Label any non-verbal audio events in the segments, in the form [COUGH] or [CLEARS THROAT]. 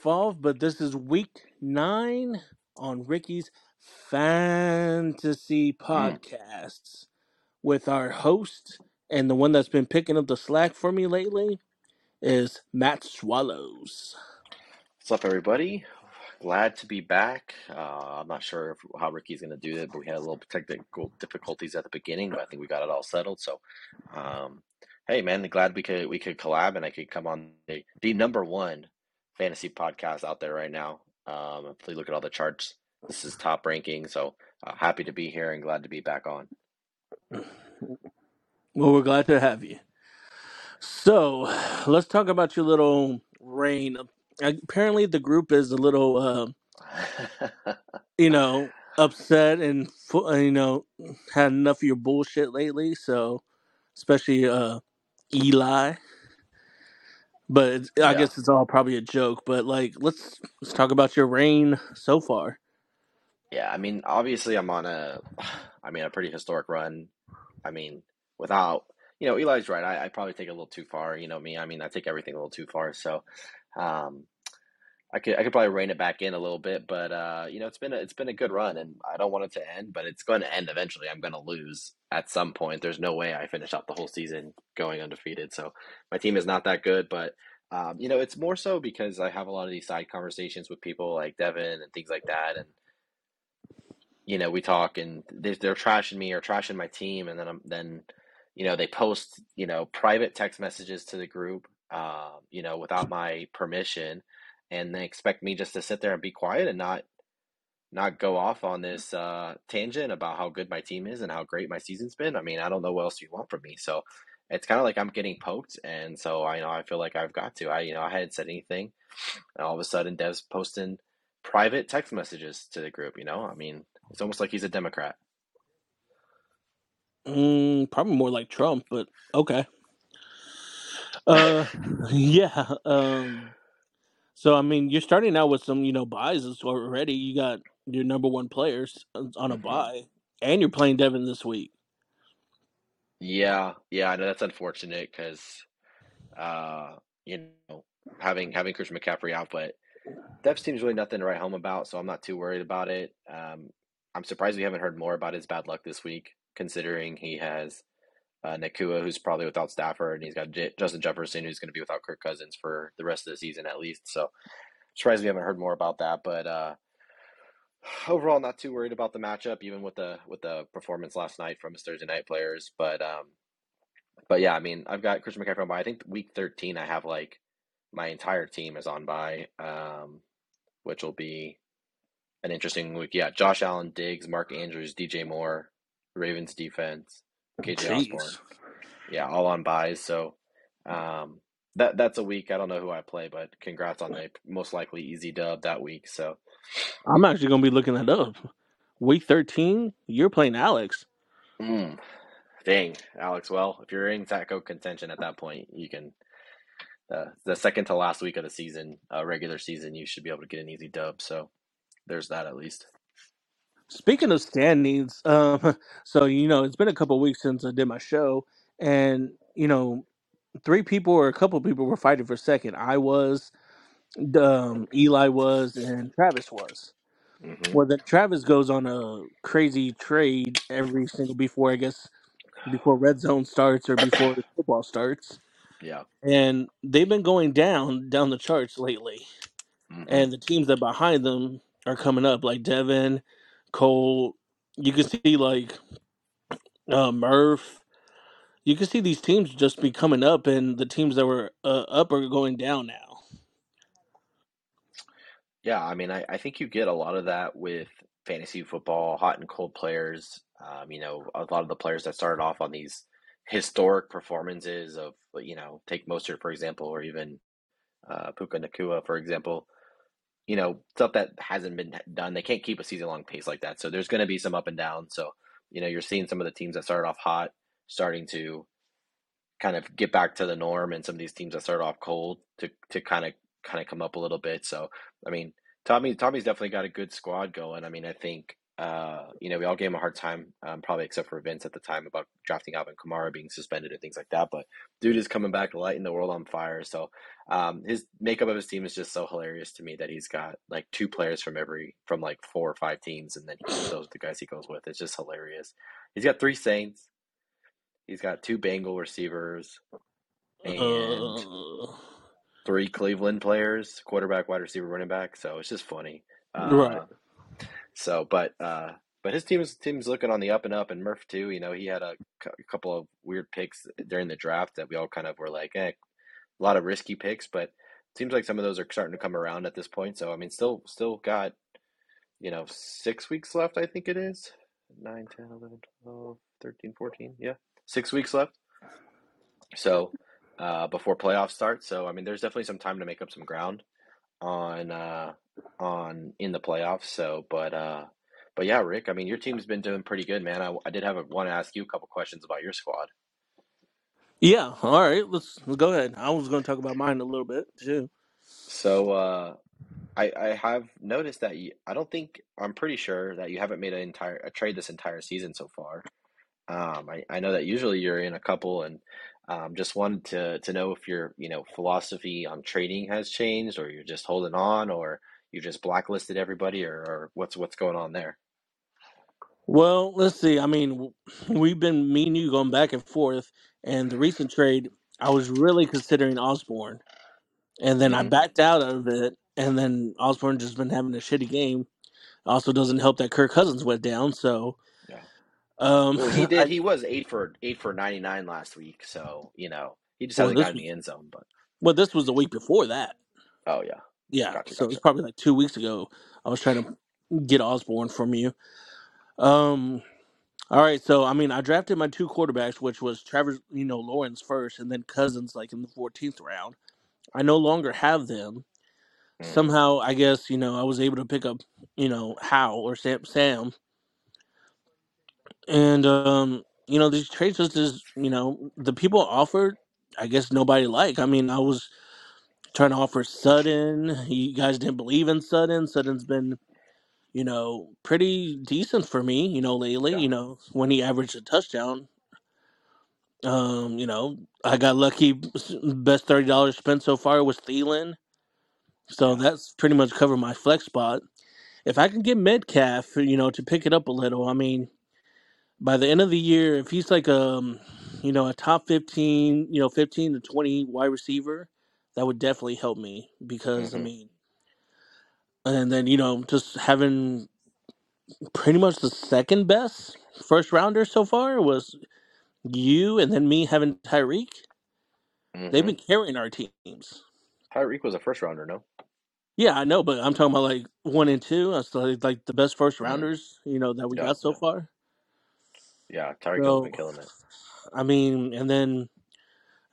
involved, but this is week nine on Ricky's Fantasy Mm. Podcasts with our host and the one that's been picking up the slack for me lately is Matt Swallows. What's up, everybody? Glad to be back. Uh, I'm not sure if, how Ricky's going to do it, but we had a little technical difficulties at the beginning, but I think we got it all settled. So, um, hey, man, glad we could we could collab and I could come on the, the number one fantasy podcast out there right now. Um, if you look at all the charts, this is top ranking. So uh, happy to be here and glad to be back on. [LAUGHS] Well, we're glad to have you. So, let's talk about your little reign. Apparently, the group is a little, uh, you [LAUGHS] know, upset and uh, you know had enough of your bullshit lately. So, especially uh, Eli. But it's, I yeah. guess it's all probably a joke. But like, let's let's talk about your reign so far. Yeah, I mean, obviously, I'm on a, [SIGHS] I mean, a pretty historic run. I mean, without, you know, Eli's right. I, I probably take it a little too far. You know me. I mean, I take everything a little too far. So, um, I could I could probably rein it back in a little bit, but uh, you know, it's been a, it's been a good run, and I don't want it to end, but it's going to end eventually. I'm going to lose at some point. There's no way I finish out the whole season going undefeated. So my team is not that good, but um, you know, it's more so because I have a lot of these side conversations with people like Devin and things like that, and you know, we talk and they're, they're trashing me or trashing my team, and then I'm then, you know, they post you know private text messages to the group, uh, you know, without my permission, and they expect me just to sit there and be quiet and not not go off on this uh, tangent about how good my team is and how great my season's been. I mean, I don't know what else you want from me, so it's kind of like I'm getting poked, and so I you know I feel like I've got to. I you know I hadn't said anything, and all of a sudden Dev's posting private text messages to the group. You know, I mean, it's almost like he's a Democrat. Mm, probably more like Trump, but okay. Uh, [LAUGHS] yeah. Um, so I mean, you're starting out with some, you know, buys already. You got your number one players on a hmm buy, and you're playing Devin this week. Yeah, yeah, I know that's unfortunate because uh, you know having having Christian McCaffrey out, but Dev's team's really nothing to write home about, so I'm not too worried about it. Um, I'm surprised we haven't heard more about his bad luck this week, considering he has uh, Nacua, who's probably without Stafford, and he's got J- Justin Jefferson, who's going to be without Kirk Cousins for the rest of the season at least. So surprised we haven't heard more about that, but uh, overall, not too worried about the matchup, even with the with the performance last night from his Thursday night players. But um, but yeah, I mean, I've got Christian McCaffrey on by. I think week 13, I have like my entire team is on by, um, which will be an interesting week. Yeah, Josh Allen, Diggs, Mark Andrews, DJ Moore, Ravens defense, KJ Osborne. Yeah, all on buys. So um, that that's a week. I don't know who I play, but congrats on the most likely easy dub that week. So I'm actually gonna be looking that up. Week 13, you're playing Alex. mm, dang, Alex. Well, if you're in Taco contention at that point, you can. Uh, the second to last week of the season, uh, regular season, you should be able to get an easy dub. So there's that at least. Speaking of standings, [LAUGHS] um, so you know, it's been a couple weeks since I did my show, and you know, three people or a couple people were fighting for second. I was, um, Eli was, and Travis was. hmm Well, then Travis goes on a crazy trade every single before I guess before red zone starts or before the football starts, Yeah. and they've been going down down the charts lately. hmm And the teams that behind them are coming up, like Devin, Cole. You can see like uh, Murph. You can see these teams just be coming up, and the teams that were uh, up are going down now. Yeah, I mean, I, I think you get a lot of that with fantasy football, hot and cold players. Um, you know, a lot of the players that started off on these historic performances of, you know, take Mostert, for example, or even uh, Puka Nacua, for example, you know, stuff that hasn't been done. They can't keep a season long pace like that. So there's going to be some up and down. So, you know, you're seeing some of the teams that started off hot starting to kind of get back to the norm and some of these teams that started off cold to, to kind of kind of come up a little bit. So, I mean, Tommy Tommy's definitely got a good squad going. I mean, I think Uh, you know, we all gave him a hard time, um, probably except for Vince at the time about drafting Alvin Kamara being suspended and things like that. But dude is coming back, lighting the world on fire. So um, his makeup of his team is just so hilarious to me that he's got like two players from every from like four or five teams, and then he, those are the guys he goes with. It's just hilarious. He's got three Saints. He's got two Bengal receivers and Uh, three Cleveland players, quarterback, wide receiver, running back. So it's just funny. right. So, but uh, but his team's team's looking on the up and up, and Murph too. You know, he had a, cou- couple of weird picks during the draft that we all kind of were like, eh, a lot of risky picks, but seems like some of those are starting to come around at this point. So, I mean, still still got you know six weeks left. I think it is 9, 10, 11, 12, 13, 14. Yeah, six weeks left. So uh, before playoffs start, so I mean, there's definitely some time to make up some ground on uh, on in the playoffs. So, but uh, but yeah, Rick, I mean, your team's been doing pretty good, man. I, I did have a, want to ask you a couple questions about your squad. Yeah. All right. Let's, let's go ahead. I was going to talk about mine a little bit too. So uh, I I have noticed that you, I don't think I'm pretty sure that you haven't made an entire a trade this entire season so far. Um, I, I know that usually you're in a couple, and um, just wanted to to know if your you know philosophy on trading has changed, or you're just holding on, or you just blacklisted everybody, or, or what's what's going on there. Well, let's see. I mean, w- [LAUGHS] we've been me and you going back and forth, and the recent trade, I was really considering Osborne, and then I hmm backed out of it, and then Osborne just been having a shitty game. Also, doesn't help that Kirk Cousins went down. So. Um, Well, he [LAUGHS] did. I He was eight for eight for ninety nine last week, so you know he just well hasn't this gotten was the end zone. But well this was the week before that. oh yeah, Yeah, gotcha, so it's gotcha. probably like two weeks ago. I was trying to get Osborne from you. Um, all right, so I mean, I drafted my two quarterbacks, which was Trevor, you know, Lawrence first, and then Cousins like in the fourteenth round. I no longer have them. Mm, Somehow, I guess you know, I was able to pick up, you know, Hal or Sam, Sam, and um, you know, these trades just you know, the people offered. I guess nobody like. I mean, I was trying to offer Sutton. You guys didn't believe in Sutton. Sutton's been you know, pretty decent for me, you know, lately, yeah, you know, when he averaged a touchdown. Um, you know, I got lucky. Best thirty dollars spent so far was Thielen, so yeah. that's pretty much covered my flex spot. If I can get Metcalf, you know, to pick it up a little, I mean, by the end of the year, if he's like um, you know, a top fifteen, you know, fifteen to twenty wide receiver, that would definitely help me because I hmm mean, and then you know, just having pretty much the second best first rounder so far was you and then me having Tyreek. They've hmm been carrying our teams. Tyreek was a first rounder, no? Yeah, I know, but I'm talking about like one and two. That's like, like the best first Mm, rounders, you know, that we yeah, got so yeah, far. Yeah. Tyreek Hill's been killing it. I mean, and then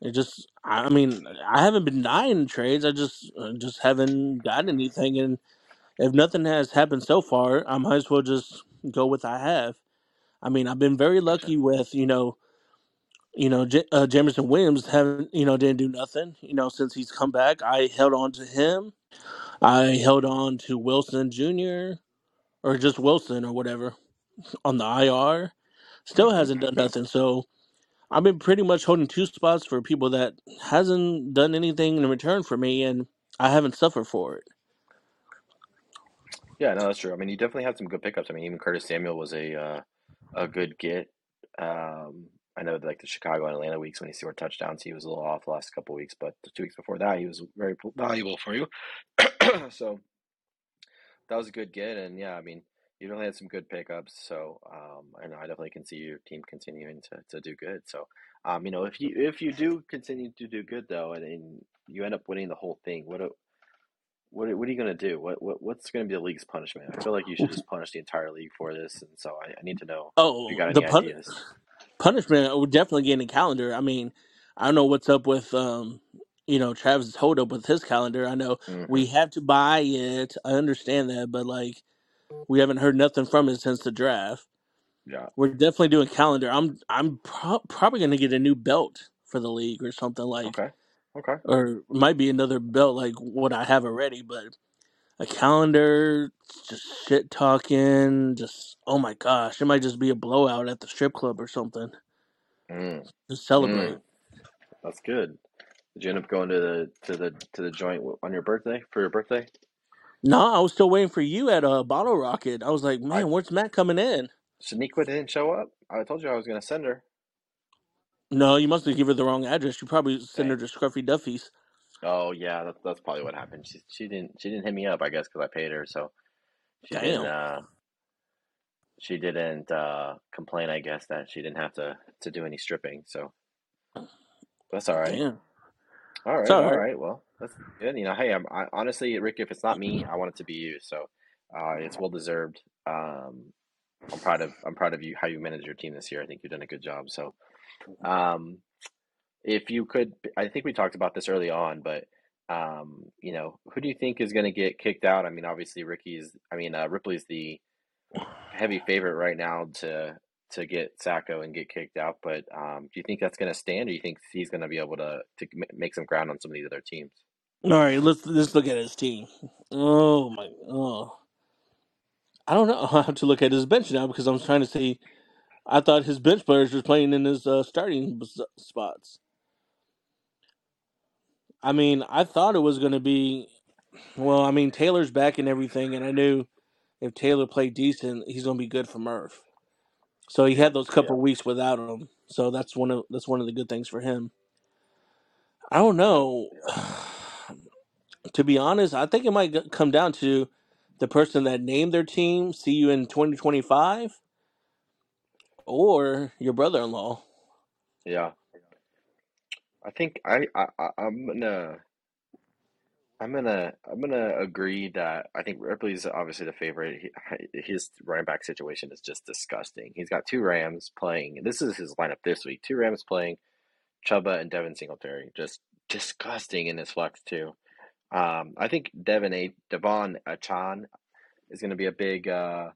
it just, I mean, I haven't been dying in trades. I just, uh, just haven't gotten anything. And if nothing has happened so far, I might as well just go with I have. I mean, I've been very lucky with, you know, you know, J- uh, Jameson Williams haven't, you know, didn't do nothing, you know, since he's come back. I held on to him. I held on to Wilson Jr. or just Wilson or whatever on the IR. Still hasn't done nothing. So I've been pretty much holding two spots for people that hasn't done anything in return for me, and I haven't suffered for it. Yeah, no, that's true. I mean, you definitely had some good pickups. I mean, even Curtis Samuel was a uh, a good get. Um, I know like the Chicago and Atlanta weeks when he scored touchdowns, he was a little off the last couple weeks, but the two weeks before that, he was very valuable for you. [CLEARS THROAT] so that was a good get, and yeah, I mean, you definitely had some good pickups. So, um, and I definitely can see your team continuing to, to do good. So, um, you know, if you if you do continue to do good though, and, and you end up winning the whole thing, what what what are you gonna do? What what what's gonna be the league's punishment? I feel like you should just punish the entire league for this, and so I, I need to know if you Oh, got the any pun- ideas. punishment would definitely get in the calendar. I mean, I don't know what's up with um, you know, Travis' hold up with his calendar. I know we have to buy it. I understand that, but like we haven't heard nothing from him since the draft. Yeah. We're definitely doing calendar. I'm I'm pro- probably gonna get a new belt for the league or something like, Okay. Okay. or might be another belt like what I have already. But a calendar, just shit talking, just oh my gosh, it might just be a blowout at the strip club or something. Mm, Just celebrate. mm, that's good. Did you end up going to the to the to the joint on your birthday for your birthday? No, I was still waiting for you at a uh, Bottle Rocket. I was like, I man, where's Matt coming in? Shaniqua didn't show up. I told you I was gonna send her. No, you must have given her the wrong address. You probably sent her to Scruffy Duffy's. Oh yeah, that's that's probably what happened. She she didn't she didn't hit me up. I guess because I paid her, so she didn't Damn, uh she didn't uh complain. I guess that she didn't have to to do any stripping. So that's all right. damn. All right, all all right. right. Well, that's good. You know, hey, I'm I, honestly, Rick. If it's not me, I want it to be you. So, uh, it's well deserved. Um, I'm proud of I'm proud of you how you managed your team this year. I think you've done a good job. So, um, if you could, I think we talked about this early on, but um, you know, who do you think is going to get kicked out? I mean, obviously, Ricky's. I mean, uh, Ripley's the heavy favorite right now to to get Sacko and get kicked out. But um, do you think that's going to stand, or do you think he's going to be able to to ma- make some ground on some of these other teams? All right, let's let's look at his team. Oh my, oh, I don't know. [LAUGHS] I have to look at his bench now because I'm trying to see. I thought his bench players were playing in his uh, starting spots. I mean, I thought it was going to be. Well, I mean, Taylor's back and everything, and I knew if Taylor played decent, he's going to be good for Murph. So he had those Yeah, couple weeks without him. So that's one of that's one of the good things for him. I don't know. [SIGHS] to be honest, I think it might g- come down to the person that named their team. See you in 2025, or your brother-in-law. yeah. I think I, I I- I'm gonna I'm gonna I'm gonna agree that I think Ripley's obviously the favorite. He, his running back situation is just disgusting. He's got two Rams playing. This is his lineup this week. Two Rams playing Chuba and Devin Singletary. Just disgusting in his flex too. Um, I think Devin A. De'Von Achane is going to be a big uh,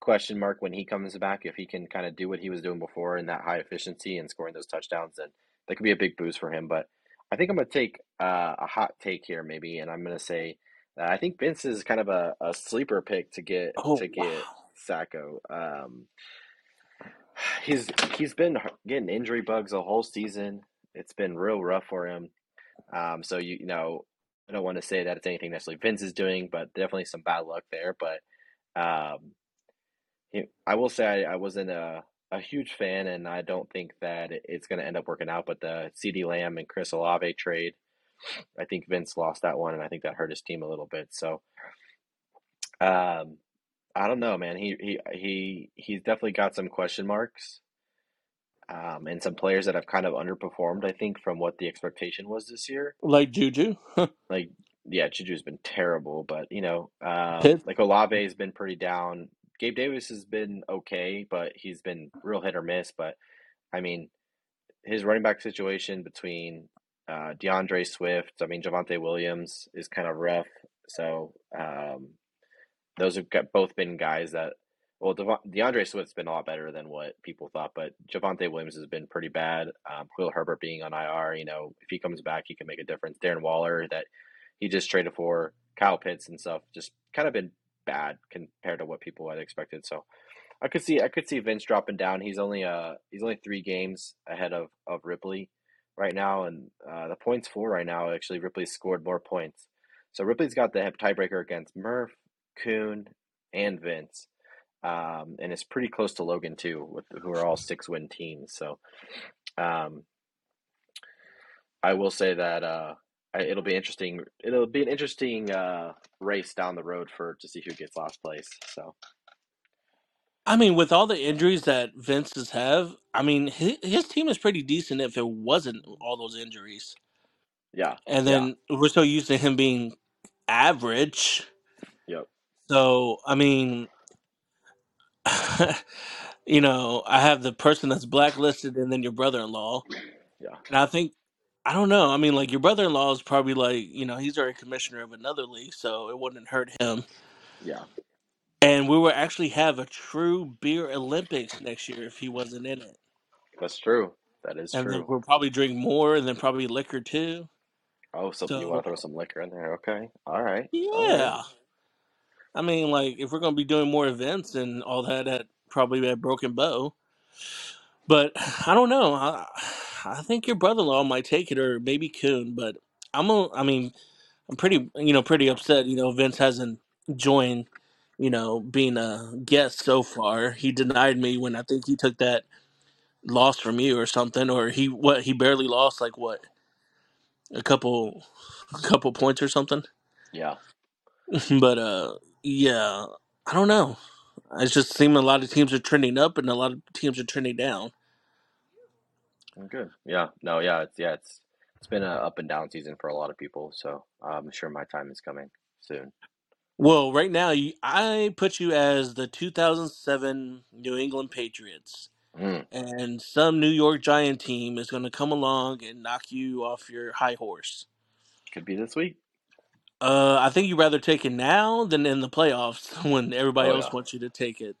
question mark when he comes back. If he can kind of do what he was doing before in that high efficiency and scoring those touchdowns, then that could be a big boost for him. But I think I'm going to take uh, a hot take here, maybe, and I'm going to say that I think Vince is kind of a, a sleeper pick to get Oh to wow! get Sacko. Um, he's he's been getting injury bugs the whole season. It's been real rough for him. Um, so you, you know, I don't want to say that it's anything necessarily Vince is doing, but definitely some bad luck there. But um, he, I will say I, I wasn't a a huge fan, and I don't think that it's going to end up working out. But the CeeDee Lamb and Chris Olave trade, I think Vince lost that one, and I think that hurt his team a little bit. So um, I don't know, man. He he he he's definitely got some question marks. Um, and some players that have kind of underperformed, I think, from what the expectation was this year. Like Juju, [LAUGHS] Like, yeah, Juju's been terrible, but you know, um, like Olave's been pretty down. Gabe Davis has been okay, but he's been real hit or miss. But I mean, his running back situation between uh, D'Andre Swift, I mean, Javonte Williams is kind of rough. So um, those have got, both been guys that, well, D'Andre Swift's been a lot better than what people thought, but Javonte Williams has been pretty bad. Um, Khalil Herbert being on IR, you know, if he comes back, he can make a difference. Darren Waller, that he just traded for Kyle Pitts and stuff, just kind of been bad compared to what people had expected. So I could see I could see Vince dropping down. He's only uh he's only three games ahead of of Ripley right now, and uh, the points for right now actually Ripley scored more points. So Ripley's got the tiebreaker against Murph, Kuhn, and Vince, um, and it's pretty close to Logan too, with who are all six win teams. So um, I will say that uh, I, it'll be interesting. It'll be an interesting uh, race down the road for to see who gets last place. So I mean, with all the injuries that Vince's have, I mean, his, his team is pretty decent if it wasn't all those injuries. yeah, And yeah, then we're so used to him being average. yep, So, I mean, [LAUGHS] you know, I have the person that's blacklisted and then your brother-in-law. yeah, And I think I don't know. I mean, like your brother-in-law is probably like, you know, he's already commissioner of another league, so it wouldn't hurt him. yeah. And we will actually have a true beer Olympics next year if he wasn't in it. That's true. That is And then true. we'll probably drink more and then probably liquor too. Oh, so you want So to throw some liquor in there? Okay. All right. All right. yeah. I mean, like if we're gonna be doing more events and all that at probably at Broken Bow, but [SIGHS] I don't know. I, think your brother-in-law might take it, or maybe Coon. But I'm, a, I mean, I'm pretty, you know, pretty upset. You know, Vince hasn't joined. You know, being a guest so far, he denied me when I think he took that loss from you or something, or he what he barely lost like what a couple, a couple points or something. Yeah. [LAUGHS] but uh, yeah, I don't know. It's just seeming a lot of teams are trending up and a lot of teams are trending down. Good. Yeah. No. Yeah. It's yeah. It's it's been a up and down season for a lot of people. So I'm sure my time is coming soon. Well, right now you, I put you as the 2007 New England Patriots, Mm, and some New York Giant team is going to come along and knock you off your high horse. could be this week. Uh, I think you'd rather take it now than in the playoffs [LAUGHS] when everybody Oh else yeah. wants you to take it.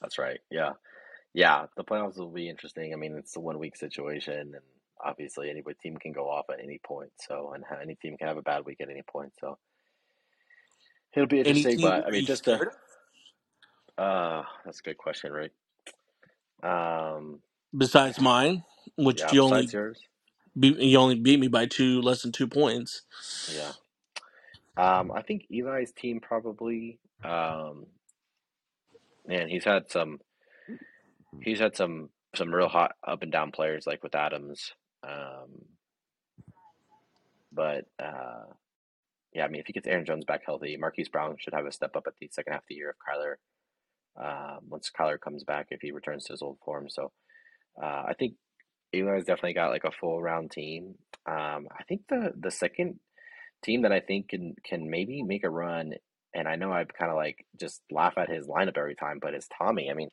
That's right. Yeah. Yeah. The playoffs will be interesting. I mean, it's a one week situation, and obviously any team can go off at any point. So, and any team can have a bad week at any point. So it'll be interesting. But I mean, just to uh, that's a good question, Rick. Um, Besides mine, which yeah. you Besides only yours. beat, you only beat me by two less than two points. Yeah. Um, I think Eli's team probably. Um, man, he's had some. He's had some some real hot up and down players like with Adams. Um, but uh, yeah, I mean, if he gets Aaron Jones back healthy, Marquise Brown should have a step up at the second half of the year if Kyler, uh, once Kyler comes back, if he returns to his old form. So uh, I think Eli's definitely got like a full round team. Um, I think the the second team that I think can can maybe make a run, and I know I kind of like just laugh at his lineup every time, but it's Tommy. I mean,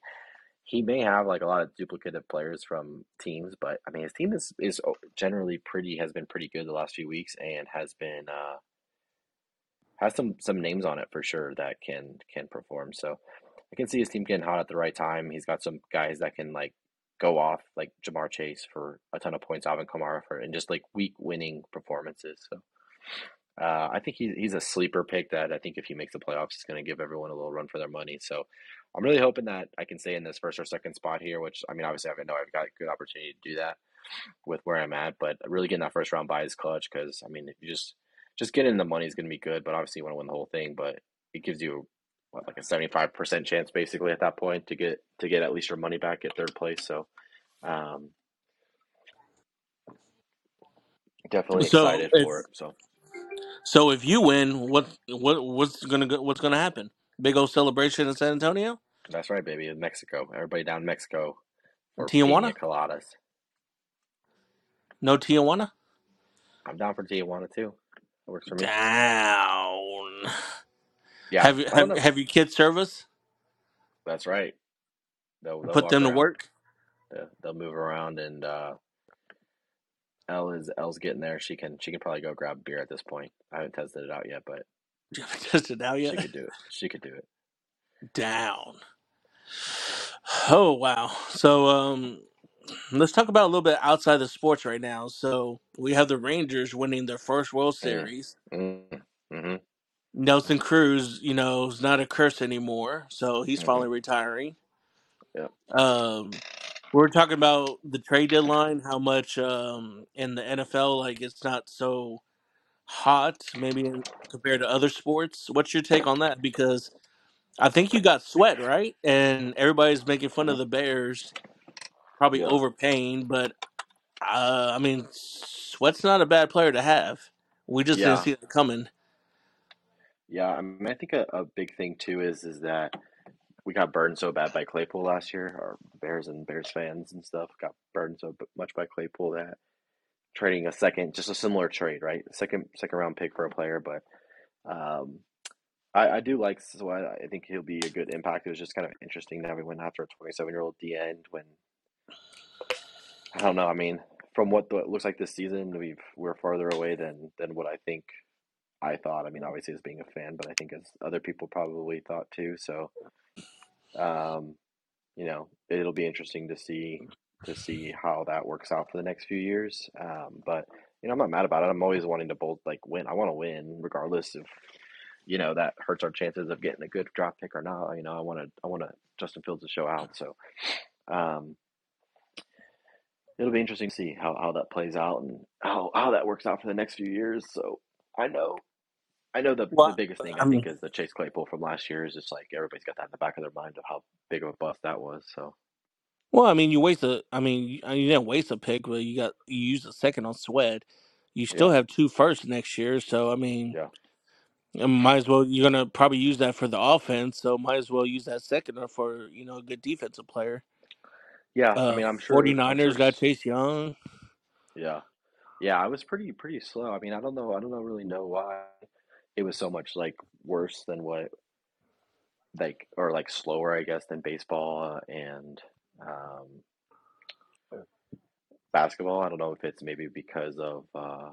he may have like a lot of duplicative players from teams, but I mean his team is is generally pretty has been pretty good the last few weeks and has been uh has some some names on it for sure that can can perform. So I can see his team getting hot at the right time. He's got some guys that can like go off like Ja'Marr Chase for a ton of points, Alvin Kamara for and just like week winning performances. So uh, I think he's he's a sleeper pick that I think if he makes the playoffs, he's going to give everyone a little run for their money. So I'm really hoping that I can stay in this first or second spot here, which I mean, obviously, I know I've got a good opportunity to do that with where I'm at, but really getting that first round buy is clutch because I mean, if you just just getting the money is going to be good, but obviously you want to win the whole thing, but it gives you what like a 75% chance basically at that point to get to get at least your money back at third place. So um, definitely So excited if for it. So so if you win, what what what's gonna go, what's gonna happen? Big old celebration in San Antonio, that's right, baby. In Mexico, everybody down in Mexico for pina Tijuana. coladas. No Tijuana. I'm down for Tijuana too. That works for me. Down. Yeah, Have you I don't have know. have your kids service? That's right. They'll they'll Put walk them to around. work. They'll, they'll move around, and uh, Elle is Elle's getting there. She can she can probably go grab beer at this point. I haven't tested it out yet, but [LAUGHS] You haven't tested it out she could do it. She could do it. Down. Oh wow. So um, let's talk about a little bit outside the sports right now. So we have the Rangers winning their first World Mm, Series. mm, mm-hmm, Nelson Cruz, you know, is not a curse anymore, so he's mm-hmm. finally retiring. Yep. Um, we were talking about the trade deadline, how much um, in the NFL, like it's not so hot, maybe in, compared to other sports. What's your take on that? Because I think you got sweat, right? And everybody's making fun of the Bears, probably Yeah. overpaying, but uh, I mean, Sweat's not a bad player to have. We just didn't Yeah. see it coming. Yeah. I mean, I think a, a big thing too is is that we got burned so bad by Claypool last year. Our Bears and Bears fans and stuff got burned so b- much by Claypool that trading a second, just a similar trade, right? Second second round pick for a player, but um, I, I do like Sweat. I think he'll be a good impact. It was just kind of interesting that we went after a 27 year old D end when I don't know. I mean, from what the, it looks like this season, we've we're farther away than than what I think I thought. I mean, obviously as being a fan, but I think as other people probably thought too. So, um, you know, it'll be interesting to see to see how that works out for the next few years. Um, but you know, I'm not mad about it. I'm always wanting to both like win. I want to win regardless of you know that hurts our chances of getting a good draft pick or not. You know, I want to I want to Justin Fields to show out. So um, it'll be interesting to see how, how that plays out and how, how that works out for the next few years. So I know I know the the biggest thing I I think mean, is the Chase Claypool from last year is just like everybody's got that in the back of their mind of how big of a bust that was. So well, I mean, you waste a. I mean, you, you didn't waste a pick, but you got you used a second on Sweat. You still yeah, have two firsts next year, so I mean, yeah, might as well. You're gonna probably use that for the offense, so might as well use that second for you know a good defensive player. yeah. I Uh, mean, I'm sure I'm 49ers sure. got Chase Young. Yeah, yeah. I was pretty pretty slow. I mean, I don't know. I don't know really know why it was so much like worse than what like or like slower, I guess, than baseball and um, basketball. I don't know if it's maybe because of uh,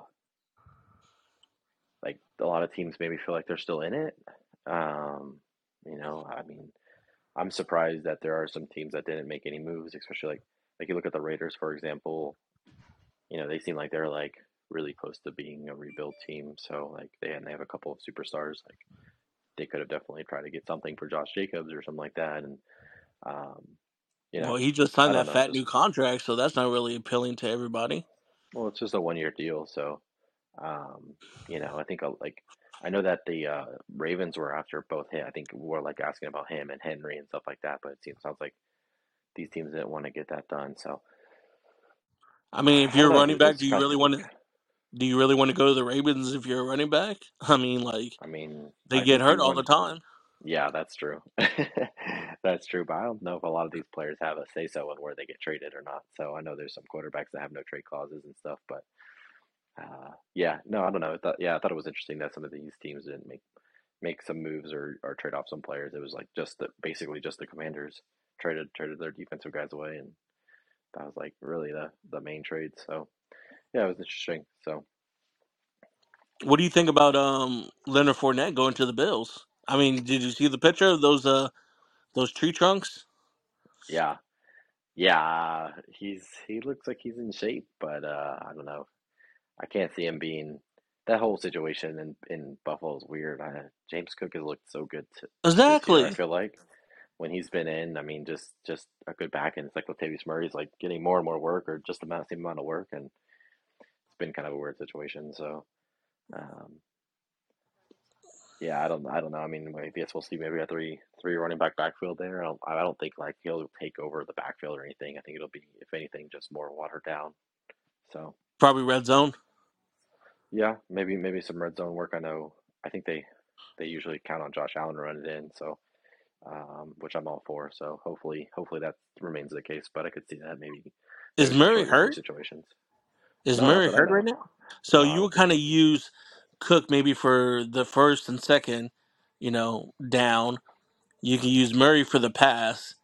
like a lot of teams maybe feel like they're still in it. Um, you know, I mean, I'm surprised that there are some teams that didn't make any moves, especially like like you look at the Raiders, for example. You know, they seem like they're like really close to being a rebuild team. So like they and they have a couple of superstars. Like they could have definitely tried to get something for Josh Jacobs or something like that. And um, you Well, know, he just I signed don't that know, fat new contract, so that's not really appealing to everybody. well, it's just a one year deal. So um, you know, I think uh, like I know that the uh, Ravens were after both him. I think we were like asking about him and Henry and stuff like that. But it seems sounds like these teams didn't want to get that done. So I mean, if I you're a know. running back, It's do you really want to? Do you really want to go to the Ravens if you're a running back? [LAUGHS] I mean, like I mean, they I get think hurt you all the want. time. Yeah, that's true. [LAUGHS] That's true. But I don't know if a lot of these players have a say so on where they get traded or not. So I know there's some quarterbacks that have no trade clauses and stuff. But uh, yeah, no, I don't know. I thought, yeah, I thought it was interesting that some of these teams didn't make make some moves or, or trade off some players. It was like just the basically just the Commanders traded traded their defensive guys away, and that was like really the the main trade. So yeah, it was interesting. So What do you think about um Leonard Fournette going to the Bills? I mean, did you see the picture of those uh those tree trunks? yeah, yeah, he's he looks like he's in shape, but uh, I don't know. I can't see him being that whole situation in in Buffalo is weird. I, James Cook has looked so good t this year. I Exactly. feel like when he's been in, I mean, just just a good back end. It's like Latavius Murray's like getting more and more work, or just the same amount of work, and it's been kind of a weird situation. So, um, yeah, I don't I don't know. I mean, I guess we'll see maybe a three three running back backfield there. I don't, I don't think like he'll take over the backfield or anything. I think it'll be, if anything, just more watered down. So. Probably red zone. Yeah, maybe maybe some red zone work. I know. I think they they usually count on Josh Allen to run it in, so um, which I'm all for. So hopefully hopefully that remains the case. But I could see that maybe Is maybe some Murray hurt? situations. Is No, Murray that I hurt right now? So you would kind of use Cook maybe for the first and second, you know, down. You can use Murray for the pass,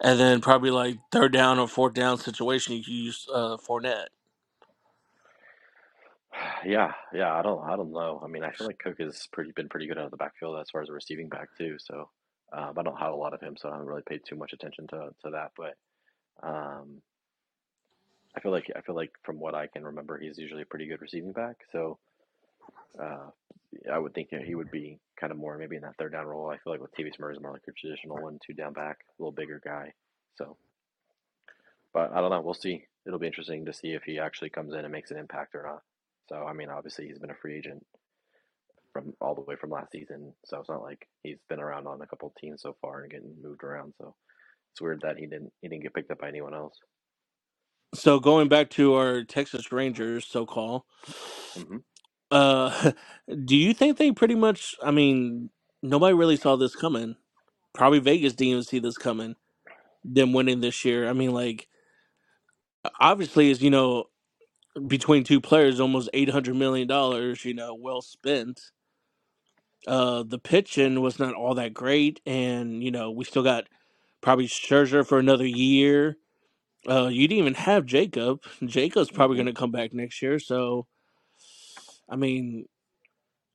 and then probably like third down or fourth down situation, you can use uh, Fournette. [SIGHS] Yeah, yeah. I don't I don't know. I mean, I feel like Cook has pretty been pretty good out of the backfield as far as a receiving back too. So um, I don't have a lot of him, so I haven't really paid too much attention to to that. But um, I feel like I feel like from what I can remember, he's usually a pretty good receiving back. So. Uh, I would think you know, he would be kind of more maybe in that third down role. I feel like with TV is more like your traditional one, two down back, a little bigger guy. So, but I don't know. We'll see. It'll be interesting to see if he actually comes in and makes an impact or not. So, I mean, obviously he's been a free agent from all the way from last season, so it's not like he's been around on a couple of teams so far and getting moved around. So, it's weird that he didn't he didn't get picked up by anyone else. So going back to our Texas Rangers, so called, hmm uh, [LAUGHS] do you think they pretty much? I mean, nobody really saw this coming. Probably Vegas didn't even see this coming. Them winning this year. I mean, like obviously, as you know, between two players, almost eight hundred million dollars. You know, well spent. Uh, the pitching was not all that great, and you know we still got probably Scherzer for another year. Uh, you didn't even have Jacob. Jacob's probably hmm going to come back next year. So, I mean,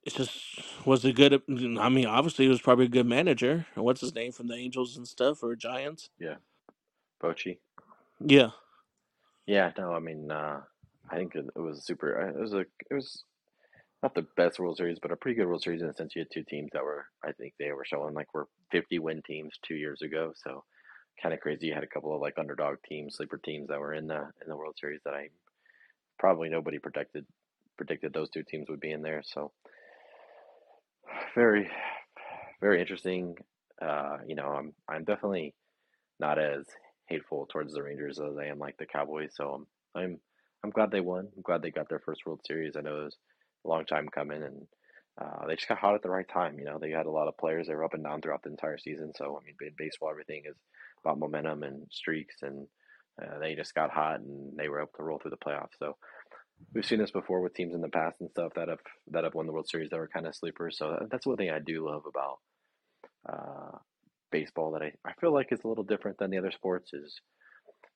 it's just was a good. I mean, obviously, he was probably a good manager. What's his name from the Angels and stuff or Giants? Yeah, Bochy. Yeah, Yeah, no, I mean, uh, I think it, it was super. It was a it was not the best World Series, but a pretty good World Series in the sense you had two teams that were, I think they were showing like were 50 win teams two years ago. So kind of crazy. You had a couple of like underdog teams, sleeper teams that were in the in the World Series that I probably nobody predicted predicted those two teams would be in there. So very very interesting. Uh, you know, I'm I'm definitely not as hateful towards the Rangers as I am like the Cowboys. So I'm I'm I'm glad they won. I'm glad they got their first World Series. I know it was a long time coming, and uh, they just got hot at the right time. You know, they had a lot of players. They were up and down throughout the entire season. So I mean, in baseball, everything is about momentum and streaks, and uh, they just got hot and they were able to roll through the playoffs. So we've seen this before with teams in the past and stuff that have that have won the World Series that were kind of sleepers. So that's one thing I do love about uh, baseball that I, I feel like is a little different than the other sports is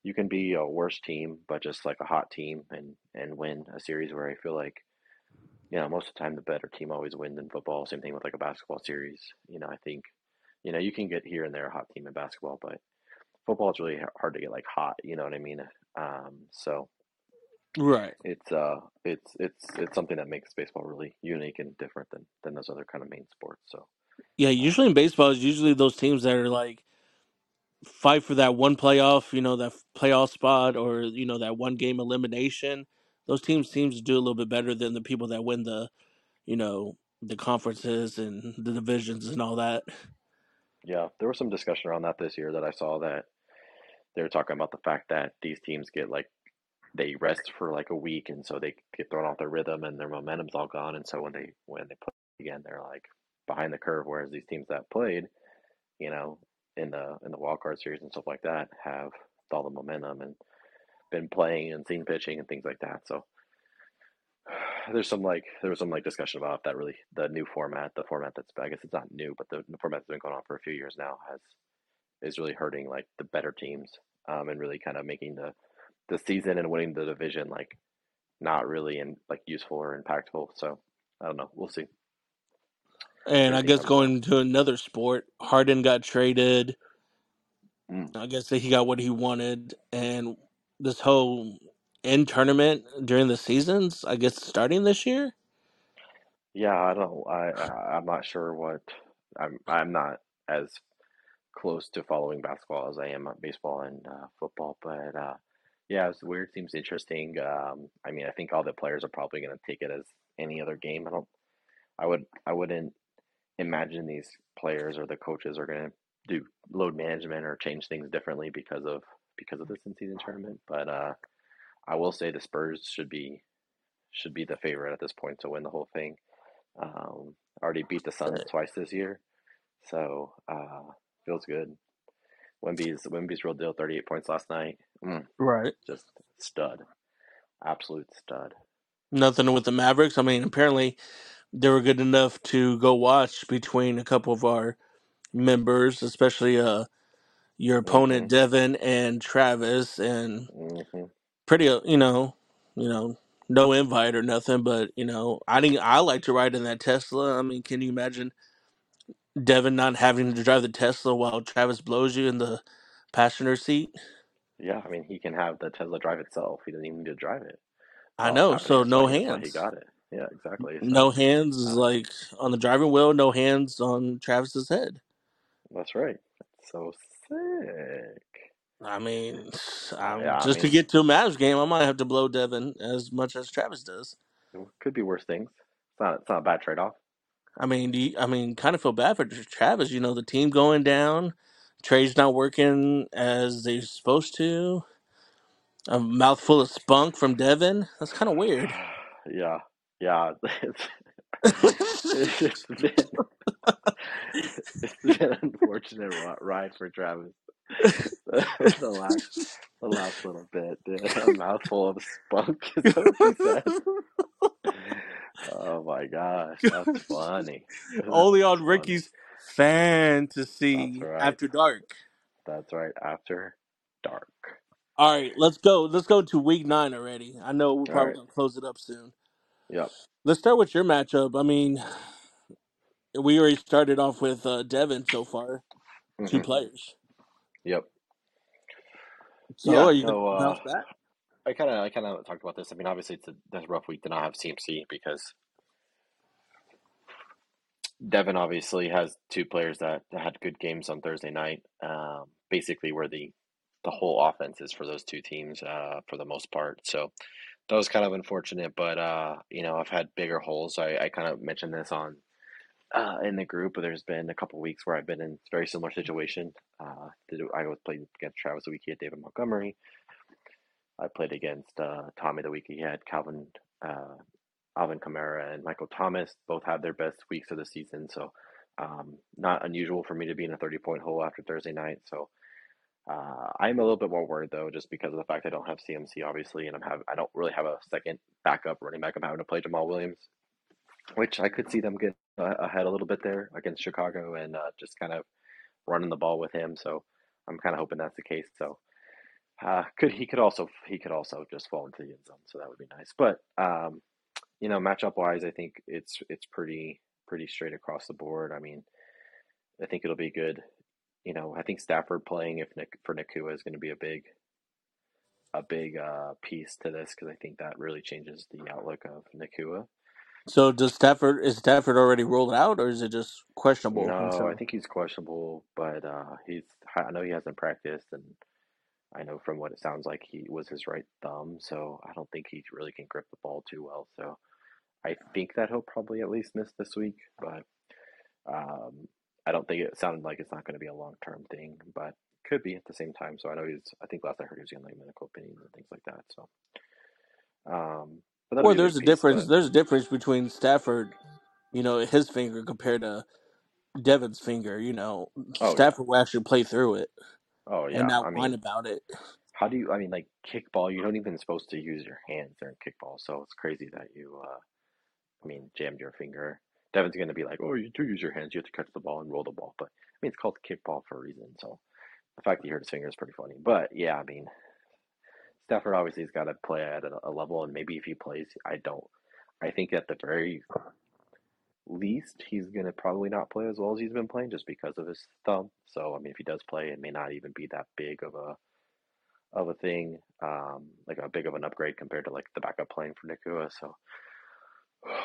you can be a worse team but just like a hot team and and win a series where I feel like you know most of the time the better team always wins in football same thing with like a basketball series you know I think you know you can get here and there a hot team in basketball but football is really hard to get like hot you know what I mean um, so Right. it's uh it's it's it's something that makes baseball really unique and different than than those other kind of main sports so Yeah, um, usually in baseball, it's usually those teams that are like fight for that one playoff, you know, that playoff spot or, you know, that one game elimination. Those teams seems to do a little bit better than the people that win the, you know, the conferences and the divisions and all that. yeah there was some discussion around that this year that I saw that they were talking about the fact that these teams get like they rest for like a week and so they get thrown off their rhythm and their momentum's all gone and so when they when they play again they're like behind the curve whereas these teams that played you know in the in the wild card series and stuff like that have all the momentum and been playing and seen pitching and things like that so [SIGHS] there's some like there was some like discussion about that really the new format the format that's I guess it's not new but the, the format that's been going on for a few years now has is really hurting like the better teams um, and really kind of making the the season and winning the division like not really in like useful or impactful. So I don't know. We'll see. And I guess going to another sport, Harden got traded. Mm. I guess that he got what he wanted, and this whole end tournament during the seasons, I guess starting this year. Yeah, I don't. I I- I'm not sure what. I'm I'm not as close to following basketball as I am at baseball and uh, football, but uh, yeah, it's weird. Seems interesting. Um, I mean, I think all the players are probably going to take it as any other game. I don't. I would. I wouldn't imagine these players or the coaches are going to do load management or change things differently because of because of this in season tournament. But uh, I will say the Spurs should be should be the favorite at this point to win the whole thing. Um, already beat the Suns twice this year, so uh, feels good. Wemby's Wemby's real deal. Thirty eight points last night. Mm, Right. just stud, absolute stud. Nothing with the Mavericks. I mean, apparently they were good enough to go watch between a couple of our members, especially uh your opponent Devin and Travis, and hmm pretty uh, you know, you know, no invite or nothing, but you know, I didn't. I like to ride in that Tesla. I mean, can you imagine Devin not having to drive the Tesla while Travis blows you in the passenger seat? Yeah, I mean he can have the Tesla drive itself. He doesn't even need to drive it. I know. So that's why no he, that's why he hands. got it. Yeah, exactly. No hands is like on the driving wheel. No hands on Travis's head. that's right. So sick. I mean, [SIGHS] Uh, I'm yeah, I just to mean get to a Mavs game, I might have to blow Devin as much as Travis does. it could be worse things. It's not. It's not a bad trade off. I mean, do you, I mean, kind of feel bad for Travis. You know, the team going down, trade's not working as they're supposed to. A mouthful of spunk from Devin. That's kind of weird. [SIGHS] yeah, yeah. [LAUGHS] It's it's been it's been an unfortunate ri- ride for Travis. [LAUGHS] the last the last little bit, dude. A mouthful of spunk. [LAUGHS] Is what said? Oh my gosh, that's [LAUGHS] funny. Only on funny. Ricky's That's fantasy right. after dark. That's right. After dark. All right, let's go. Let's go to week nine already. I know we're All probably right. gonna close it up soon. Yep. Let's start with your matchup. I mean, we already started off with uh, Devin so far, two hmm players. Yep. So Yeah. are you gonna No. Uh, bounce back? I kind of, I kind of talked about this. I mean, obviously, it's a, that's a rough week to not have CMC because Devin obviously has two players that had good games on Thursday night. Um, basically, where the the whole offense is for those two teams uh, for the most part. So that was kind of unfortunate, but uh, you know I've had bigger holes. I, I kind of mentioned this on uh, in the group. But there's been a couple weeks where I've been in very similar situation. Uh, I was playing against Travis the week he had David Montgomery. I played against uh, Tommy the week he had Calvin uh, Alvin Kamara and Michael Thomas both had their best weeks of the season. So, um, not unusual for me to be in a 30 point hole after Thursday night. So, uh, I'm a little bit more worried though, just because of the fact I don't have CMC obviously, and I'm have I don't really have a second backup running back. I'm having to play Jamaal Williams, which I could see them get ahead a little bit there against Chicago and uh, just kind of running the ball with him. So I'm kind of hoping that's the case. So uh, could he could also he could also just fall into the end zone, so that would be nice. But um, you know, matchup wise, I think it's it's pretty pretty straight across the board. I mean, I think it'll be good. You know, I think Stafford playing if Nick for Nacua is going to be a big a big uh, piece to this because I think that really changes the outlook of Nacua. So does Stafford is Stafford already ruled out, or is it just questionable No, I think he's questionable, but uh, he's I know he hasn't practiced, and I know from what it sounds like he was his right thumb, so I don't think he really can grip the ball too well. So I think that he'll probably at least miss this week, but um, I don't think it sounded like it's not going to be a long term thing, but could be at the same time. So I know he's. I think last I heard he was getting like medical opinions and things like that. So, um, but that'll Or be a there's big a piece. difference. But There's a difference between Stafford, you know, his finger compared to Devin's finger. You know, oh yeah, Stafford will actually play through it oh and yeah. I not whine mean, about it. how do you? I mean, like kickball, you don't even supposed to use your hands during kickball. So it's crazy that you. I mean, jammed your finger. Devin's going to be like, oh, you do use your hands. You have to catch the ball and roll the ball. But I mean, it's called kickball for a reason. So the fact that he hurt his finger is pretty funny. But yeah, I mean, Stafford obviously has got to play at a, a level, and maybe if he plays, I don't. I think at the very least, he's going to probably not play as well as he's been playing just because of his thumb. So I mean, if he does play, it may not even be that big of a of a thing, um, like a big of an upgrade compared to like the backup playing for Nacua. So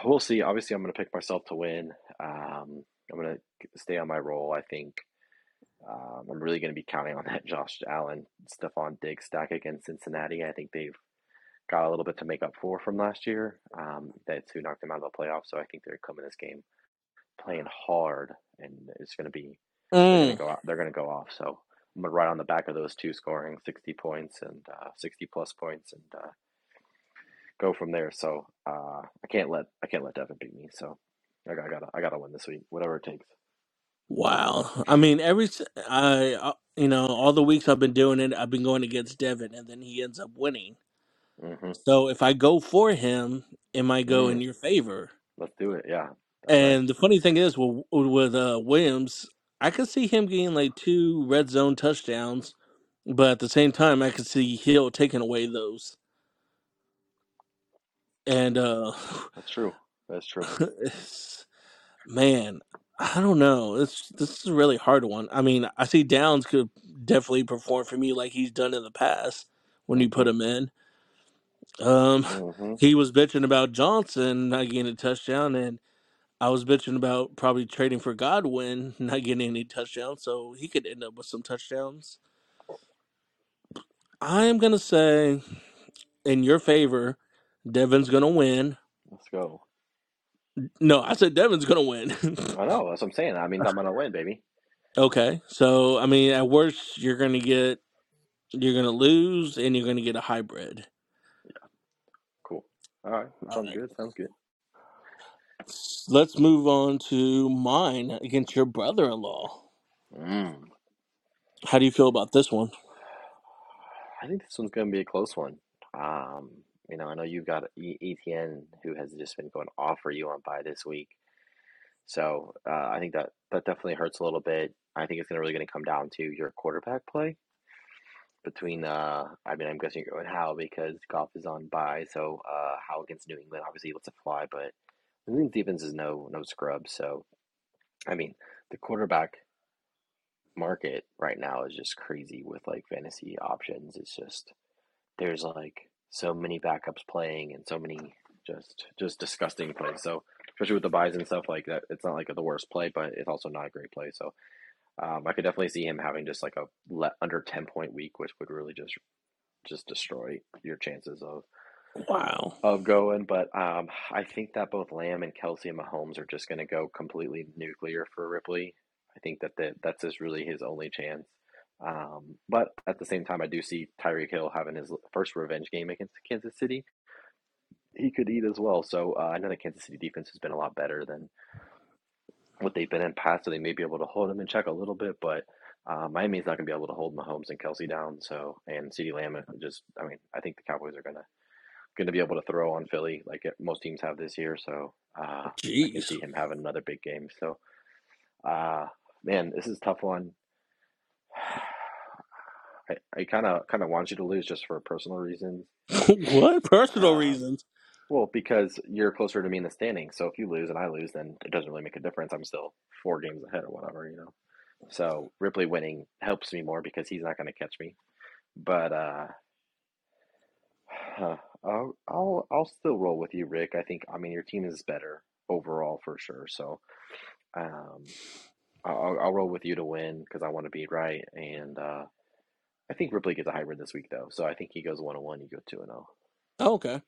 we'll see. Obviously, I'm going to pick myself to win. Um, I'm going to stay on my roll. I think um, I'm really going to be counting on that [LAUGHS] Josh Allen, Stefon Diggs stack against Cincinnati. I think they've got a little bit to make up for from last year. Um, that's who knocked them out of the playoffs. So I think they're coming this game playing hard, and it's going to be they're going to Mm, go. They're going to go off. So I'm going to ride on the back of those two, scoring 60 points and uh, 60 plus points, and uh, go from there. So uh, I can't let I can't let Devin beat me. So I, got- I gotta I gotta win this week, whatever it takes. wow. I mean, every s- I uh, you know all the weeks I've been doing it, I've been going against Devin, and then he ends up winning. hmm So if I go for him, it might go in Mm, your favor. let's do it. Yeah, that's right. And the funny thing is, with with uh, Williams, I could see him getting like two red zone touchdowns, but at the same time, I could see Hill taking away those. And uh, [SIGHS] That's true. That's true. [LAUGHS] it's, man, I don't know. It's this is a really hard one. I mean, I see Downs could definitely perform for me like he's done in the past when you put him in. Um, hmm he was bitching about Johnson not getting a touchdown, and I was bitching about probably trading for Godwin, [LAUGHS] not getting any touchdowns, so he could end up with some touchdowns. I am gonna say in your favor, Devin's gonna win. Let's go. No, I said Devin's gonna win. I know. That's what I'm saying. I mean, I'm gonna win, baby. [LAUGHS] okay, so I mean, at worst, you're gonna get you're gonna lose, and you're gonna get a hybrid. Cool. All right. All Sounds right, good. Sounds good. let's move on to mine against your brother-in-law. Mm. How do you feel about this one? I think this one's gonna be a close one. Um, you know, I know you've got ETN who has just been going off for you on bye this week. So uh, I think that that definitely hurts a little bit. I think it's gonna really gonna come down to your quarterback play between. Uh, I mean, I'm guessing you're going Howell because Goff is on bye. So uh, Howell against New England, obviously, lets it fly, but New England's defense is no no scrub. So I mean, the quarterback market right now is just crazy with like fantasy options. It's just there's like so many backups playing and so many just just disgusting plays. So especially with the byes and stuff like that. It's not like the worst play, but it's also not a great play. So um, I could definitely see him having just like a le- under ten point week, which would really just just destroy your chances of Wow. of going. But um, I think that both Lamb and Kelce and Mahomes are just going to go completely nuclear for Ripley. I think that the, that's just really his only chance. Um, but at the same time, I do see Tyreek Hill having his first revenge game against Kansas City. He could eat as well. So uh, I know the Kansas City defense has been a lot better than what they've been in past, so they may be able to hold him in check a little bit. But uh, Miami's not going to be able to hold Mahomes and Kelce down. So and CeeDee Lamb just, I mean, I think the Cowboys are going to going to be able to throw on Philly like most teams have this year. So uh, I can see him having another big game. So, uh, man, this is a tough one. I kind of kind of want you to lose just for personal reasons. [LAUGHS] what personal Uh, reasons? well, because you're closer to me in the standing. So if you lose and I lose, then it doesn't really make a difference. I'm still four games ahead or whatever, you know. So Ripley winning helps me more because he's not going to catch me. But uh, [SIGHS] I'll I'll I'll still roll with you, Rick. I think I mean your team is better overall for sure. So um, I'll I'll roll with you to win because I want to be right and. Uh, I think Ripley gets a hybrid this week though, so I think he goes one one. You go two and zero. Oh, okay.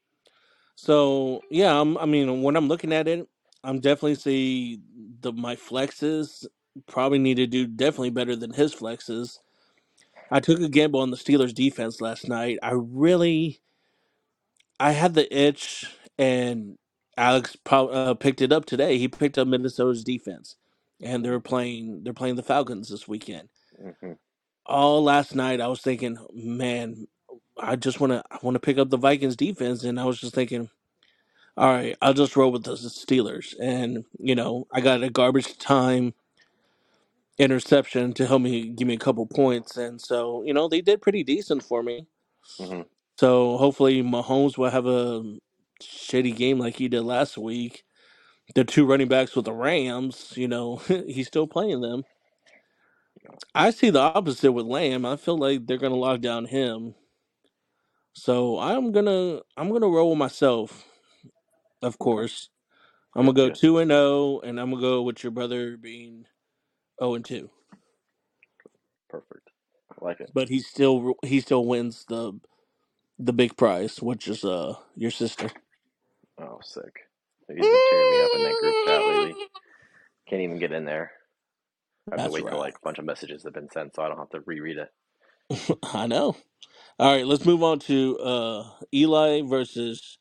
So yeah, I'm, I mean, when I'm looking at it, I'm definitely see the my flexes probably need to do definitely better than his flexes. I took a gamble on the Steelers defense last night. I really, I had the itch, and Alex pro- uh, picked it up today. He picked up Minnesota's defense, and they're playing they're playing the Falcons this weekend. All last night, I was thinking, man, I just want to I want to pick up the Vikings defense, and I was just thinking, all right, I'll just roll with the Steelers, and you know, I got a garbage time interception to help me give me a couple points, and so you know they did pretty decent for me. Mm-hmm. So hopefully Mahomes will have a shitty game like he did last week. The two running backs with the Rams, you know, [LAUGHS] he's still playing them. I see the opposite with Lamb. I feel like they're gonna lock down him. So I'm gonna I'm gonna roll with myself, of course. I'm gonna go two and zero, and I'm gonna go with your brother being zero and two. Perfect. I like it. But he still he still wins the the big prize, which is uh your sister. Oh, sick. He's been tearing me up in that group chat lately. Can't even get in there. I have That's to wait right. till like a bunch of messages have been sent, so I don't have to reread it. [LAUGHS] I know. All right, let's move on to uh Eli versus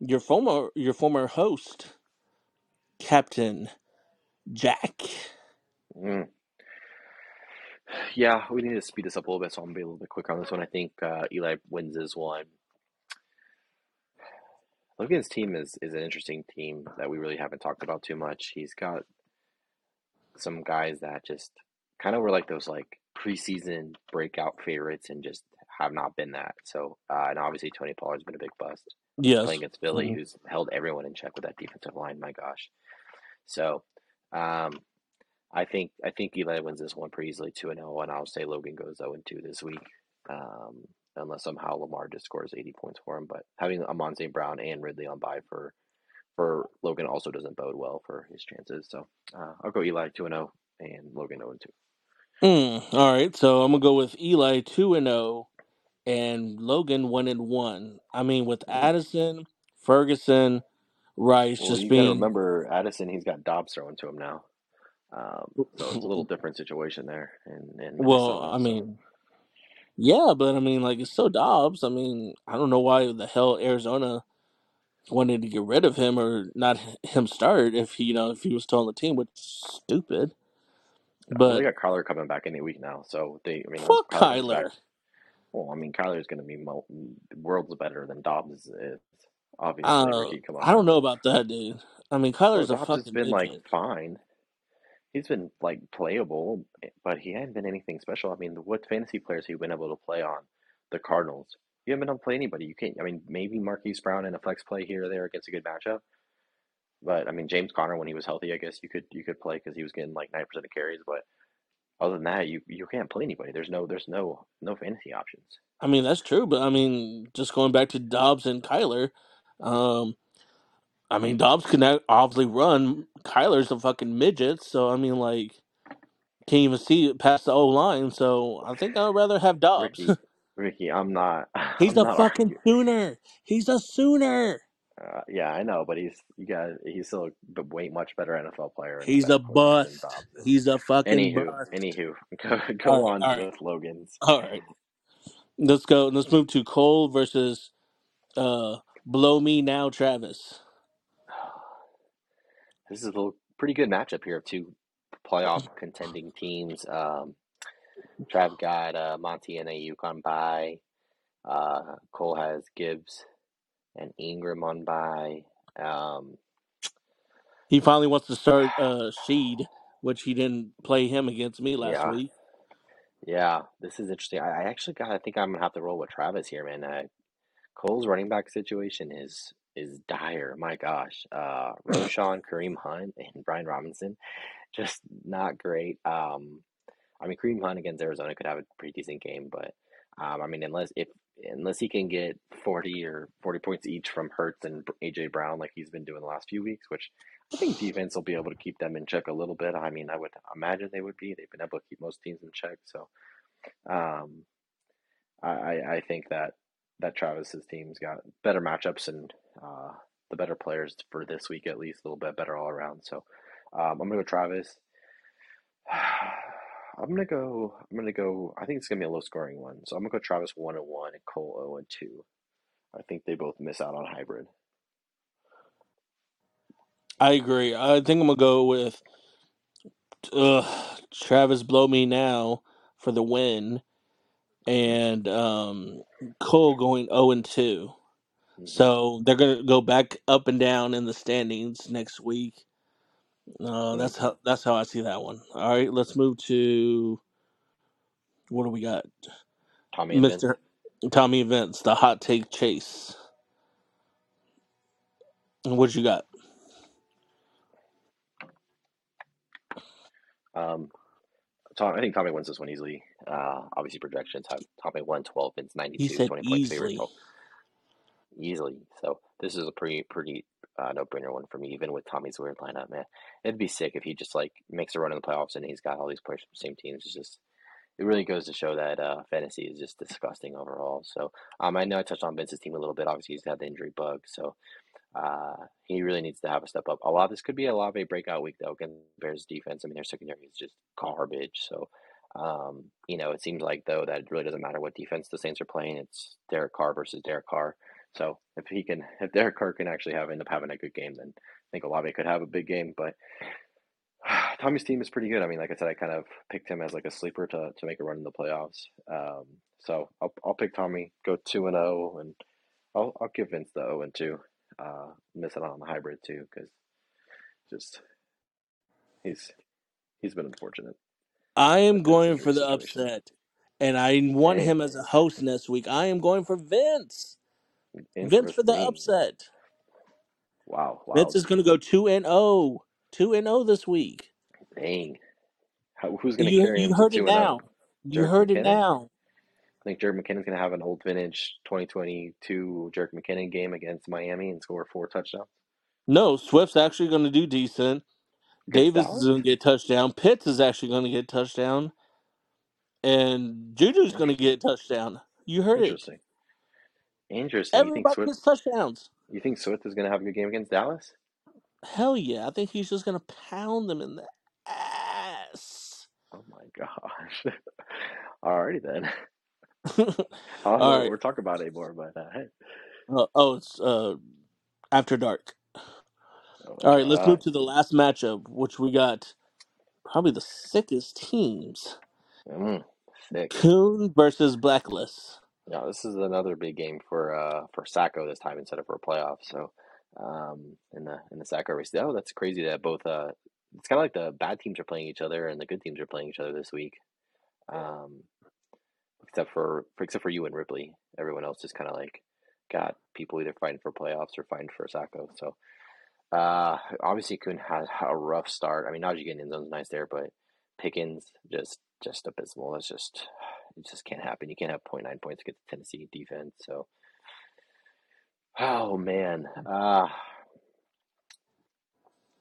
your former your former host, Captain Jack. Mm. Yeah, we need to speed this up a little bit, so I'm gonna be a little bit quicker on this one. I think uh, Eli wins this one. Logan's team is is an interesting team that we really haven't talked about too much. He's got some guys that just kind of were like those like preseason breakout favorites and just have not been that. So, uh, and obviously Tony Pollard's been a big bust. Yes. Playing against Philly, Mhm. who's held everyone in check with that defensive line. My gosh. So, um, I think I think Eli wins this one pretty easily, two and zero, and I'll say Logan goes zero and two this week, um, unless somehow Lamar just scores eighty points for him. But having Amon St. Brown and Ridley on bye for for Logan also doesn't bode well for his chances. So uh, I'll go Eli two and zero, and Logan zero and two. Mm, all right, so I'm gonna go with Eli two and zero, and Logan one and one. I mean, with Mm. Addison, Ferguson, Rice Well, just you got to being remember Addison. He's got Dobbs throwing to him now, um, so it's a little [CLEARS THROAT] different situation there in, in well. Minnesota. I so. mean, yeah, but I mean, like it's still Dobbs. I mean, I don't know why the hell Arizona wanted to get rid of him or not him start if he, you know, if he was still on the team, which is stupid. well, they But got Kyler coming back any week now, so they. I mean, fuck Kyler comes back, Kyler. well, I mean, Kyler's going to be mo- worlds better than Dobbs is. Obviously, Uh, Ricky, come on. I don't know about that, dude. I mean, Well, Kyler's a Dobbs has fucking been like fine. He's been like playable, but he hadn't been anything special. I mean, what fantasy players have you been able to play on? The Cardinals. You haven't been able to play anybody. You can't. I mean, maybe Marquise Brown in a flex play here or there against a good matchup. But I mean, James Conner when he was healthy, I guess you could you could play because he was getting like nine percent of carries. But other than that, you you can't play anybody. There's no there's no no fantasy options. I mean, that's true, but I mean, just going back to Dobbs and Kyler, um, I mean, Dobbs can obviously run. Kyler's a fucking midget, so I mean, like, can't even see past the O line. So I think I'd rather have Dobbs. Ricky, Ricky, I'm not, [LAUGHS] He's I'm a not fucking arguing. Sooner. He's a Sooner. Uh, yeah, I know, but he's you got he's still a way much better NFL player and a He's better a quarterback than bust. Dobbs is. He's a fucking Anywho, bust. anywho, [LAUGHS] go, All go right, on all right, with Logan's. all right. Let's go. Let's move to Cole versus uh Blow Me Now Travis. [SIGHS] This is a little, pretty good matchup here of two playoff [SIGHS] contending teams. Um, Trav got uh, Monty and a Yukon bye. Uh, Cole has Gibbs and Ingram on bye. Um, He finally wants to start uh Sheed, which he didn't play him against me last yeah, week. yeah, this is interesting. I, I actually got. I think I'm gonna have to roll with Travis here, man. Uh, Cole's running back situation is is dire. My gosh, uh, [LAUGHS] Roshan, Kareem Hunt, and Brian Robinson, just not great. Um, I mean, Kareem Hunt against Arizona could have a pretty decent game, but um, I mean, unless if unless he can get forty or forty points each from Hurts and AJ Brown, like he's been doing the last few weeks, which I think defense will be able to keep them in check a little bit. I mean, I would imagine they would be. They've been able to keep most teams in check, so um, I, I think that that Travis's team's got better matchups and uh, the better players for this week at least, a little bit better all around. So um, I'm gonna go Travis. [SIGHS] I'm gonna go. I'm gonna go. I think it's gonna be a low scoring one. So I'm gonna go Travis one and one and Cole zero and two. I think they both miss out on hybrid. I agree. I think I'm gonna go with uh Travis Blow Me Now for the win and um Cole going 0 and 2. hmm So they're gonna go back up and down in the standings next week. Uh, that's how that's how I see that one. All right, let's move to what do we got, Tommy and Vince. Mister Tommy Events, the hot take chase. What you got? Um, Tom, I think Tommy wins this one easily. Uh, obviously projections have Tommy one twelve, Vince ninety He two, said 20 point favorite easily. to- easily. So this is a pretty pretty uh, no brainer one for me, even with Tommy's weird lineup, man. It'd be sick if he just like makes a run in the playoffs and he's got all these players from the same teams. It's just it really goes to show that uh, fantasy is just disgusting overall. So um, I know I touched on Vince's team a little bit. Obviously, he's had the injury bug, so uh, he really needs to have a step up. A lot. This could be a lot of a breakout week though against Bears defense. I mean, their secondary is just garbage. So um, you know, it seems like though that it really doesn't matter what defense the Saints are playing. It's Derek Carr versus Derek Carr. So if he can, if Derek Carr can actually have end up having a good game, then I think Olave could have a big game. But [SIGHS] Tommy's team is pretty good. I mean, like I said, I kind of picked him as like a sleeper to, to make a run in the playoffs. Um, so I'll, I'll pick Tommy, go two and zero, and I'll I'll give Vince the zero and two, uh, missing out on the hybrid too, because just he's he's been unfortunate I am going for the situation. upset, and I want him as a host next week. I am going for Vince. Vince for the interesting. upset. Wow, Vince wow, is going to go two and zero, two and zero this week. dang. How, who's gonna You carry you him to heard it and zero? now. You Jerk heard it McKinnon. now. I think Jerick McKinnon's gonna have an old vintage 2022 Jerick McKinnon game against Miami and score four touchdowns No, Swift's actually going to do decent. against Davis is Dallas. going to get touchdown. Pitts is actually going to get touchdown, and Juju's going to get touchdown. You heard it. Interesting. Interesting. You think Everybody Swift? gets touchdowns. You think Swift is gonna have a good game against Dallas? Hell yeah! I think he's just going to pound them in the ass. Oh my gosh. [LAUGHS] Alrighty then. [LAUGHS] I All don't know what right. we're talking about anymore, but uh, hey. Uh, oh, it's uh, after dark. Oh All right, let's move to the last matchup, which we got probably the sickest teams: Mm, sick. Coon versus Blacklist. Yeah, this is another big game for uh for Sacko this time instead of for a playoff. So um in the in the Sacko race. Oh, that's crazy that both uh it's kinda like the bad teams are playing each other and the good teams are playing each other this week. Um except for except for you and Ripley. Everyone else is kinda like got people either fighting for playoffs or fighting for Sacco. So uh obviously Kuhn had a rough start. I mean Najee getting in zone's nice there, but Pickens just just abysmal. It's just it just can't happen. You can't have 0.9 points against the Tennessee defense. So, oh man, uh,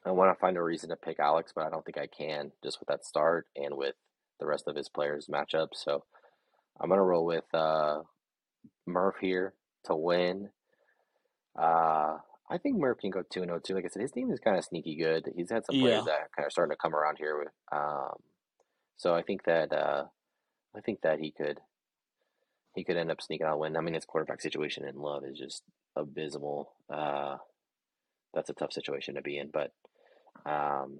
I want to find a reason to pick Alex, but I don't think I can just with that start and with the rest of his players' matchups. So I'm gonna roll with uh, Murph here to win. Uh, I think Murph can go two and zero too. Like I said, his team is kind of sneaky good. He's had some players Yeah. that are kind of starting to come around here. With, um, so I think that uh, I think that he could he could end up sneaking out a win. I mean, his quarterback situation in Love is just abysmal. Uh, that's a tough situation to be in, but um,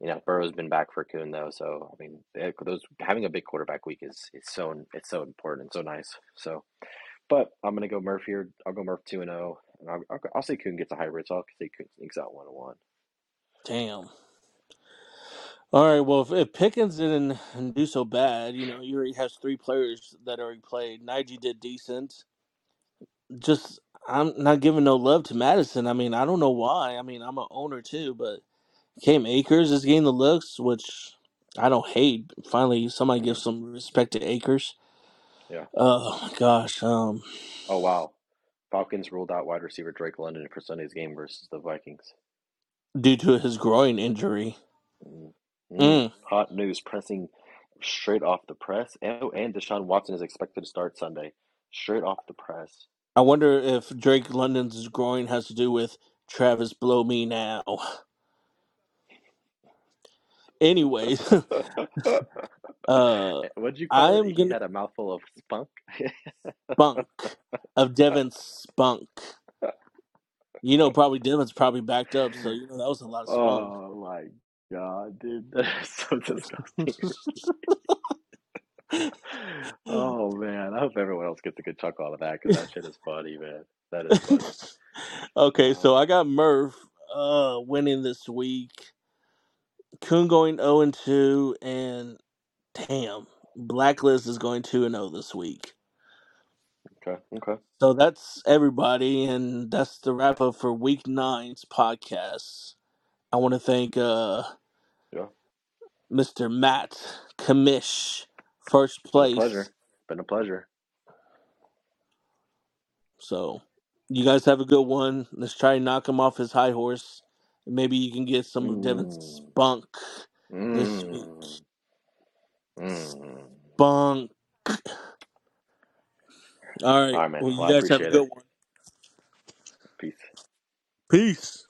you know, Burrow's been back for Coon though, so I mean, eh, those having a big quarterback week is is so it's so important and so nice. So, but I'm gonna go Murph here. I'll go Murph two and zero, and I'll, I'll, I'll say Coon gets a hybrid, so I'll say Kuhn sneaks out one and one. Damn. All right. Well, if, if Pickens didn't do so bad, you know, he already has three players that already played. Najee did decent. Just I'm not giving no love to Madison. I mean, I don't know why. I mean, I'm an owner too, but Cam Akers is getting the looks, which I don't hate. Finally, somebody gives some respect to Akers. Yeah. Oh my gosh. Um, Oh wow, Falcons ruled out wide receiver Drake London for Sunday's game versus the Vikings. due to his groin injury. Mm. Hot news pressing straight off the press. And, oh, and Deshaun Watson is expected to start Sunday. Straight off the press. I wonder if Drake London's groin has to do with Travis Blow Me Now. Anyways, [LAUGHS] uh, [LAUGHS] What'd you I call am it? He gonna had a mouthful of spunk. spunk of Devin Spunk. You know, probably Devin's probably backed up, so you know that was a lot of spunk. oh my god, dude, [LAUGHS] that is so disgusting. [LAUGHS] oh man, I hope everyone else gets a good chuckle out of that because that shit is funny, man. That is funny. [LAUGHS] okay, so Oh. I got Murph uh, winning this week. Kuhn going 0 and 2, and damn, Blacklist is going 2 and 0 this week. Okay, okay. So that's everybody, and that's the wrap up for week nine's podcast. I want to thank uh, Yeah. Mr. Matt Kamish, first Been a place. pleasure. Been a pleasure. So you guys have a good one. Let's try and knock him off his high horse. Maybe you can get some of Devin's Mm. spunk this week. Mm. Mm. Spunk. All right. All right, man. Well, you Well, I guys have a appreciate good it. one. Peace. Peace.